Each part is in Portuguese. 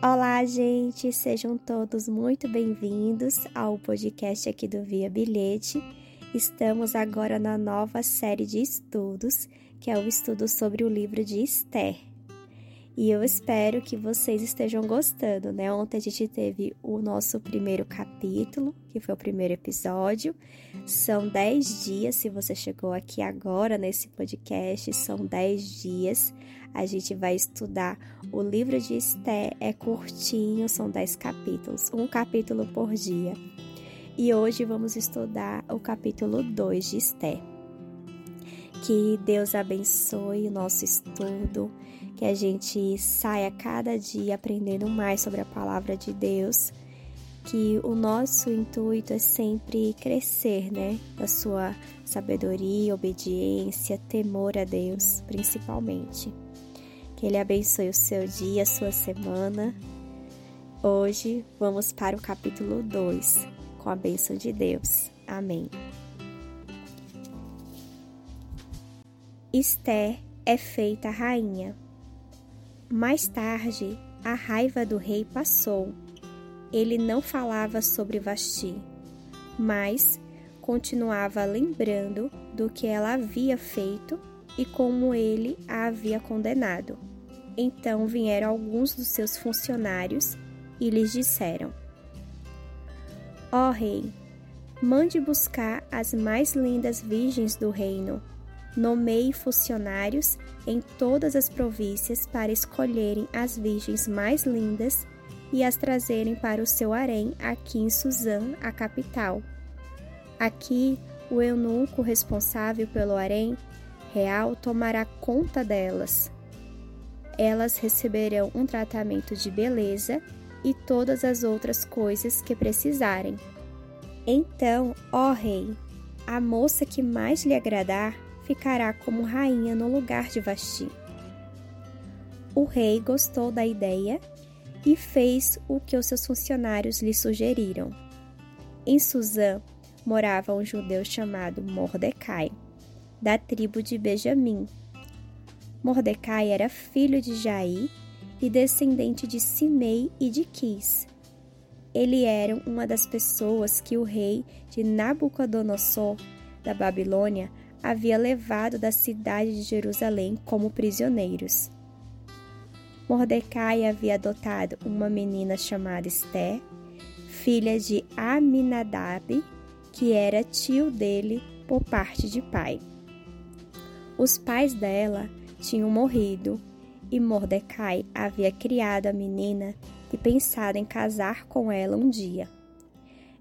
Olá, gente! Sejam todos muito bem-vindos ao podcast aqui do Via Bilhete. Estamos agora na nova série de estudos, que é o estudo sobre o livro de Esther. E eu espero que vocês estejam gostando, né? Ontem a gente teve o nosso primeiro capítulo, que foi o primeiro episódio. São 10 dias, se você chegou aqui agora nesse podcast, são 10 dias. A gente vai estudar o livro de Esté, é curtinho, são 10 capítulos, um capítulo por dia. E hoje vamos estudar o capítulo 2 de Esté. Que Deus abençoe o nosso estudo que a gente saia cada dia aprendendo mais sobre a palavra de Deus, que o nosso intuito é sempre crescer, né? Da sua sabedoria, obediência, temor a Deus, principalmente. Que Ele abençoe o seu dia, a sua semana. Hoje vamos para o capítulo 2, com a bênção de Deus. Amém. Esther é feita rainha. Mais tarde, a raiva do rei passou. Ele não falava sobre Vasti, mas continuava lembrando do que ela havia feito e como ele a havia condenado. Então vieram alguns dos seus funcionários e lhes disseram: Ó oh, rei, mande buscar as mais lindas virgens do reino nomeie funcionários em todas as províncias para escolherem as virgens mais lindas e as trazerem para o seu harém aqui em Suzã, a capital. Aqui, o eunuco responsável pelo harém real tomará conta delas. Elas receberão um tratamento de beleza e todas as outras coisas que precisarem. Então, ó rei, a moça que mais lhe agradar ficará como rainha no lugar de Vasti. O rei gostou da ideia e fez o que os seus funcionários lhe sugeriram. Em Suzã morava um judeu chamado Mordecai, da tribo de Benjamim. Mordecai era filho de Jair e descendente de Simei e de Quis. Ele era uma das pessoas que o rei de Nabucodonosor, da Babilônia, havia levado da cidade de Jerusalém como prisioneiros. Mordecai havia adotado uma menina chamada Esther, filha de Aminadab, que era tio dele por parte de pai. Os pais dela tinham morrido e Mordecai havia criado a menina e pensado em casar com ela um dia.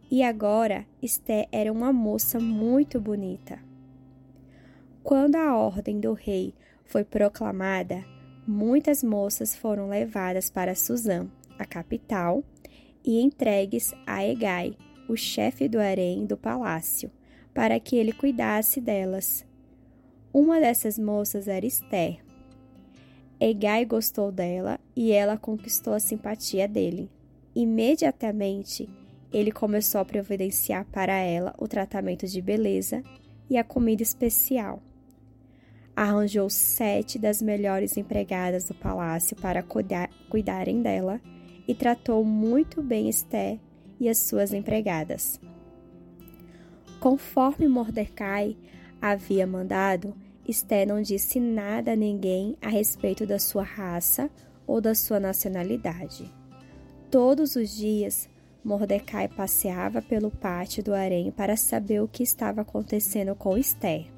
E agora Esther era uma moça muito bonita. Quando a ordem do rei foi proclamada, muitas moças foram levadas para Suzã, a capital, e entregues a Egai, o chefe do harém do palácio, para que ele cuidasse delas. Uma dessas moças era Esther. Egai gostou dela e ela conquistou a simpatia dele. Imediatamente, ele começou a providenciar para ela o tratamento de beleza e a comida especial arranjou sete das melhores empregadas do palácio para cuidar, cuidarem dela e tratou muito bem Esté e as suas empregadas. Conforme Mordecai havia mandado, Esté não disse nada a ninguém a respeito da sua raça ou da sua nacionalidade. Todos os dias, Mordecai passeava pelo pátio do harém para saber o que estava acontecendo com Esther.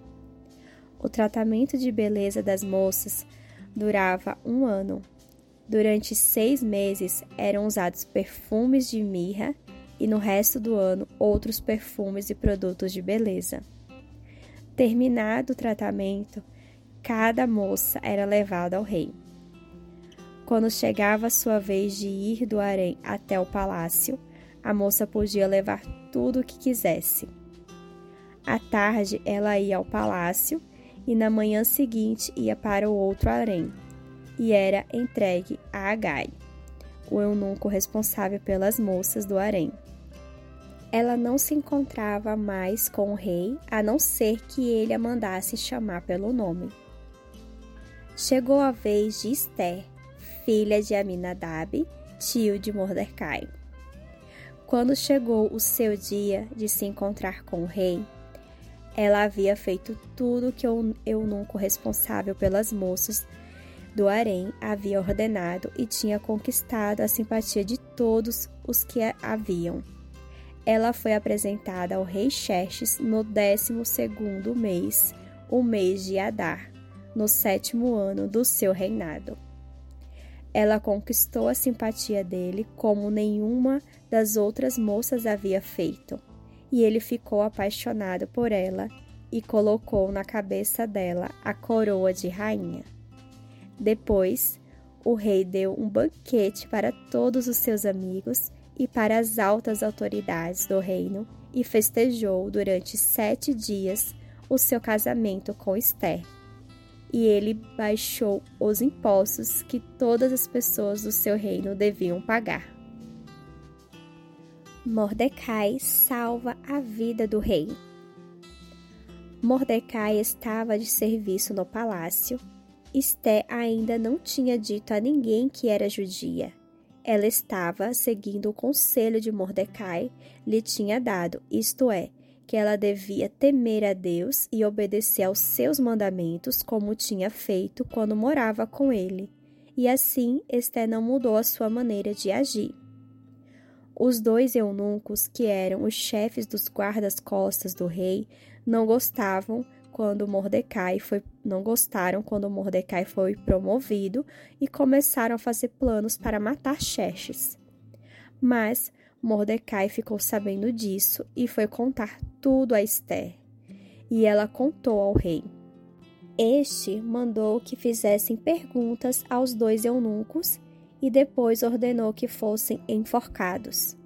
O tratamento de beleza das moças durava um ano. Durante seis meses eram usados perfumes de mirra e no resto do ano outros perfumes e produtos de beleza. Terminado o tratamento, cada moça era levada ao rei. Quando chegava a sua vez de ir do harém até o palácio, a moça podia levar tudo o que quisesse. À tarde, ela ia ao palácio e na manhã seguinte ia para o outro harém, e era entregue a Agai, o eunuco responsável pelas moças do harém. Ela não se encontrava mais com o rei, a não ser que ele a mandasse chamar pelo nome. Chegou a vez de Esther, filha de Aminadab, tio de Mordecai. Quando chegou o seu dia de se encontrar com o rei, ela havia feito tudo que o eunuco responsável pelas moças do harém havia ordenado e tinha conquistado a simpatia de todos os que haviam. Ela foi apresentada ao rei Xerxes no décimo segundo mês, o mês de Adar, no sétimo ano do seu reinado. Ela conquistou a simpatia dele como nenhuma das outras moças havia feito, e ele ficou apaixonado por ela e colocou na cabeça dela a coroa de rainha. Depois, o rei deu um banquete para todos os seus amigos e para as altas autoridades do reino e festejou durante sete dias o seu casamento com Esther e ele baixou os impostos que todas as pessoas do seu reino deviam pagar. Mordecai salva a vida do rei. Mordecai estava de serviço no palácio. Esté ainda não tinha dito a ninguém que era judia. Ela estava seguindo o conselho de Mordecai lhe tinha dado, isto é, que ela devia temer a Deus e obedecer aos seus mandamentos, como tinha feito quando morava com ele. E assim Esté não mudou a sua maneira de agir. Os dois eunucos, que eram os chefes dos guardas-costas do rei, não gostavam quando Mordecai foi não gostaram quando Mordecai foi promovido e começaram a fazer planos para matar Xerxes. Mas Mordecai ficou sabendo disso e foi contar tudo a Esther. E ela contou ao rei. Este mandou que fizessem perguntas aos dois eunucos e depois ordenou que fossem enforcados.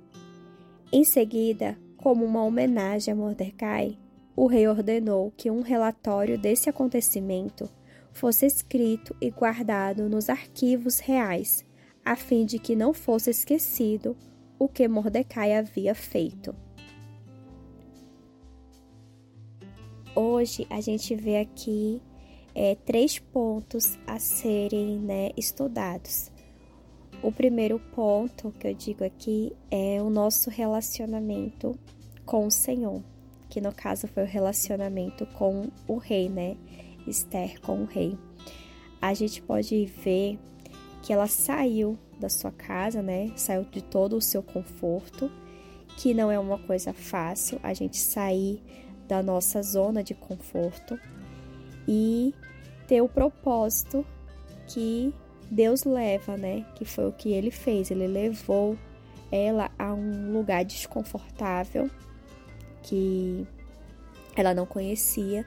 Em seguida, como uma homenagem a Mordecai, o rei ordenou que um relatório desse acontecimento fosse escrito e guardado nos arquivos reais, a fim de que não fosse esquecido o que Mordecai havia feito. Hoje a gente vê aqui é, três pontos a serem né, estudados. O primeiro ponto que eu digo aqui é o nosso relacionamento com o Senhor, que no caso foi o relacionamento com o rei, né? Esther com o rei. A gente pode ver que ela saiu da sua casa, né? Saiu de todo o seu conforto, que não é uma coisa fácil a gente sair da nossa zona de conforto e ter o propósito que Deus leva, né? Que foi o que ele fez. Ele levou ela a um lugar desconfortável que ela não conhecia,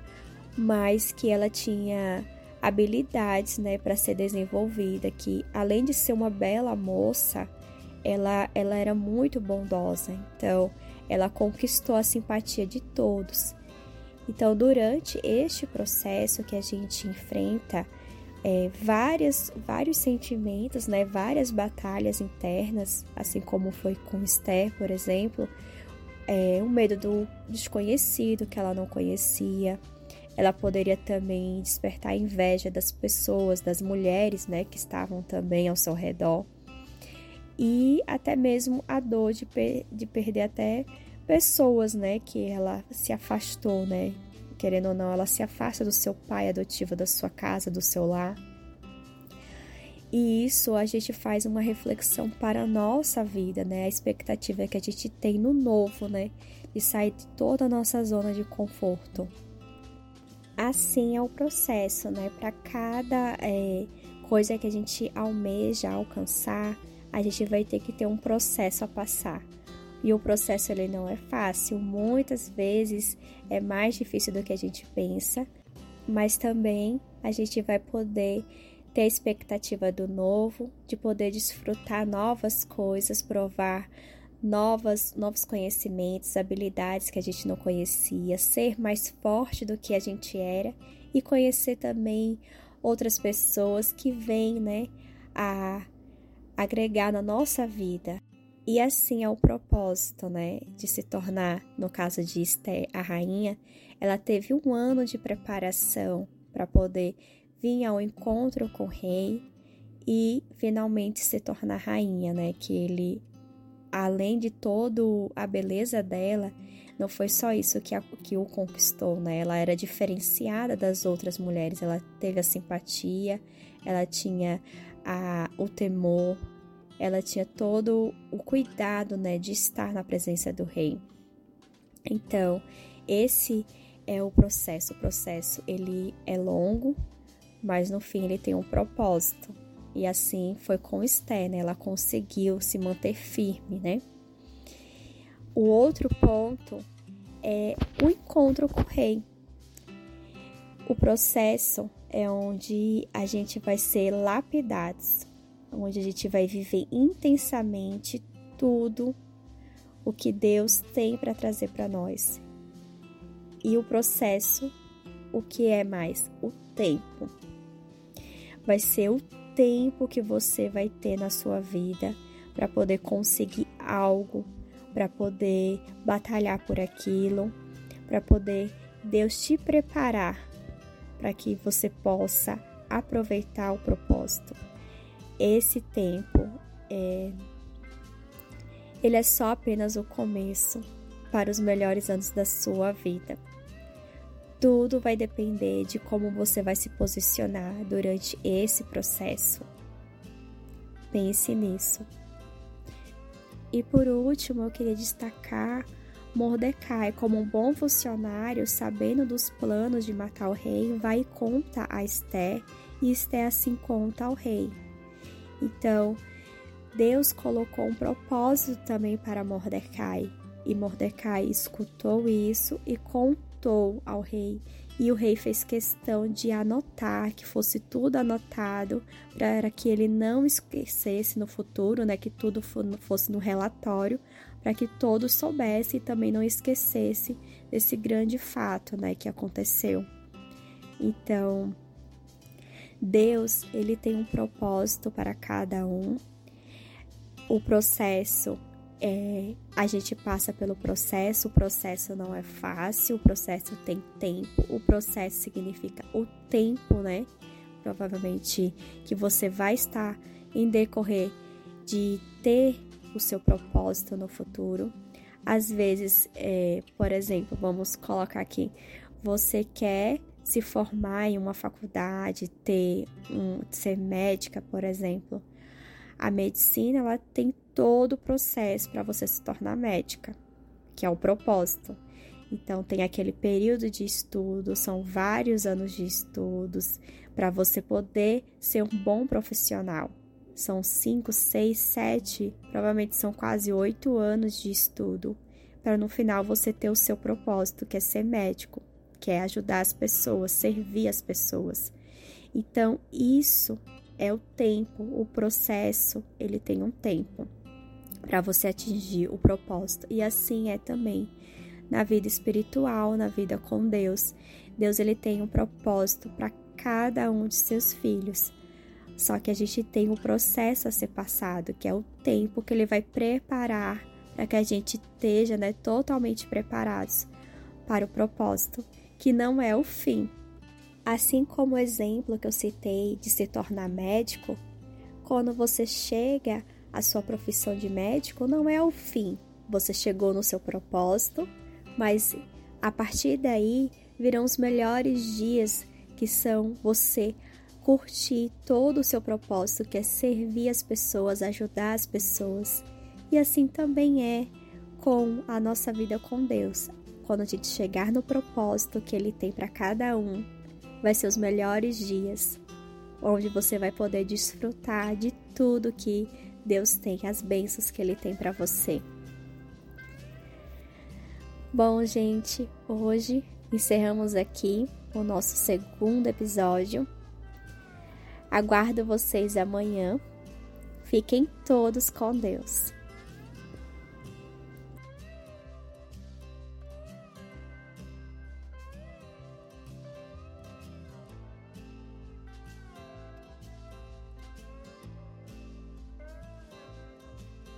mas que ela tinha habilidades, né, para ser desenvolvida, que além de ser uma bela moça, ela, ela era muito bondosa, então ela conquistou a simpatia de todos. Então, durante este processo que a gente enfrenta, é, várias, vários sentimentos, né, várias batalhas internas, assim como foi com Esther, por exemplo, é, o medo do desconhecido que ela não conhecia, ela poderia também despertar a inveja das pessoas, das mulheres, né, que estavam também ao seu redor. E até mesmo a dor de, per de perder até pessoas, né, que ela se afastou, né? Querendo ou não, ela se afasta do seu pai adotivo, da sua casa, do seu lar. E isso a gente faz uma reflexão para a nossa vida, né? A expectativa que a gente tem no novo, né? De sair de toda a nossa zona de conforto. Assim é o processo, né? Para cada é, coisa que a gente almeja alcançar, a gente vai ter que ter um processo a passar. E o processo ele não é fácil, muitas vezes é mais difícil do que a gente pensa, mas também a gente vai poder ter a expectativa do novo, de poder desfrutar novas coisas, provar novas, novos conhecimentos, habilidades que a gente não conhecia, ser mais forte do que a gente era e conhecer também outras pessoas que vêm, né, a agregar na nossa vida. E assim é o propósito, né, de se tornar, no caso de Esther, a rainha, ela teve um ano de preparação para poder vir ao encontro com o rei e finalmente se tornar rainha, né? Que ele, além de toda a beleza dela, não foi só isso que, a, que o conquistou, né? Ela era diferenciada das outras mulheres, ela teve a simpatia, ela tinha a, o temor, ela tinha todo o cuidado, né, de estar na presença do rei. Então, esse é o processo. O processo ele é longo, mas no fim ele tem um propósito. E assim foi com Esther, né? Ela conseguiu se manter firme, né? O outro ponto é o encontro com o rei. O processo é onde a gente vai ser lapidados, onde a gente vai viver intensamente tudo o que Deus tem para trazer para nós. E o processo, o que é mais? O tempo. Vai ser o tempo que você vai ter na sua vida para poder conseguir algo, para poder batalhar por aquilo, para poder Deus te preparar para que você possa aproveitar o propósito. Esse tempo é ele é só apenas o começo para os melhores anos da sua vida. Tudo vai depender de como você vai se posicionar durante esse processo. Pense nisso. E por último, eu queria destacar Mordecai, como um bom funcionário, sabendo dos planos de matar o rei, vai e conta a Esther, e Esther assim conta ao rei. Então, Deus colocou um propósito também para Mordecai, e Mordecai escutou isso e contou ao rei. E o rei fez questão de anotar, que fosse tudo anotado, para que ele não esquecesse no futuro, né, que tudo fosse no relatório, para que todos soubessem e também não esquecesse desse grande fato, né, que aconteceu. Então, Deus, ele tem um propósito para cada um. O processo é, a gente passa pelo processo, o processo não é fácil, o processo tem tempo, o processo significa o tempo, né? Provavelmente que você vai estar em decorrer de ter o seu propósito no futuro. Às vezes, é, por exemplo, vamos colocar aqui, você quer se formar em uma faculdade, ter um, ser médica, por exemplo. A medicina ela tem todo o processo para você se tornar médica, que é o propósito. Então, tem aquele período de estudo, são vários anos de estudos para você poder ser um bom profissional. São cinco, seis, sete, provavelmente são quase oito anos de estudo para no final você ter o seu propósito, que é ser médico, que é ajudar as pessoas, servir as pessoas. Então, isso é o tempo, o processo, ele tem um tempo para você atingir o propósito. E assim é também na vida espiritual, na vida com Deus. Deus ele tem um propósito para cada um de seus filhos. Só que a gente tem um processo a ser passado, que é o tempo que ele vai preparar para que a gente esteja né, totalmente preparados para o propósito, que não é o fim. Assim como o exemplo que eu citei de se tornar médico, quando você chega a sua profissão de médico não é o fim. Você chegou no seu propósito, mas a partir daí virão os melhores dias que são você curtir todo o seu propósito, que é servir as pessoas, ajudar as pessoas. E assim também é com a nossa vida com Deus. Quando a gente chegar no propósito que Ele tem para cada um, vai ser os melhores dias, onde você vai poder desfrutar de tudo que Deus tem, as bênçãos que Ele tem para você. Bom, gente, hoje encerramos aqui o nosso segundo episódio. Aguardo vocês amanhã. Fiquem todos com Deus.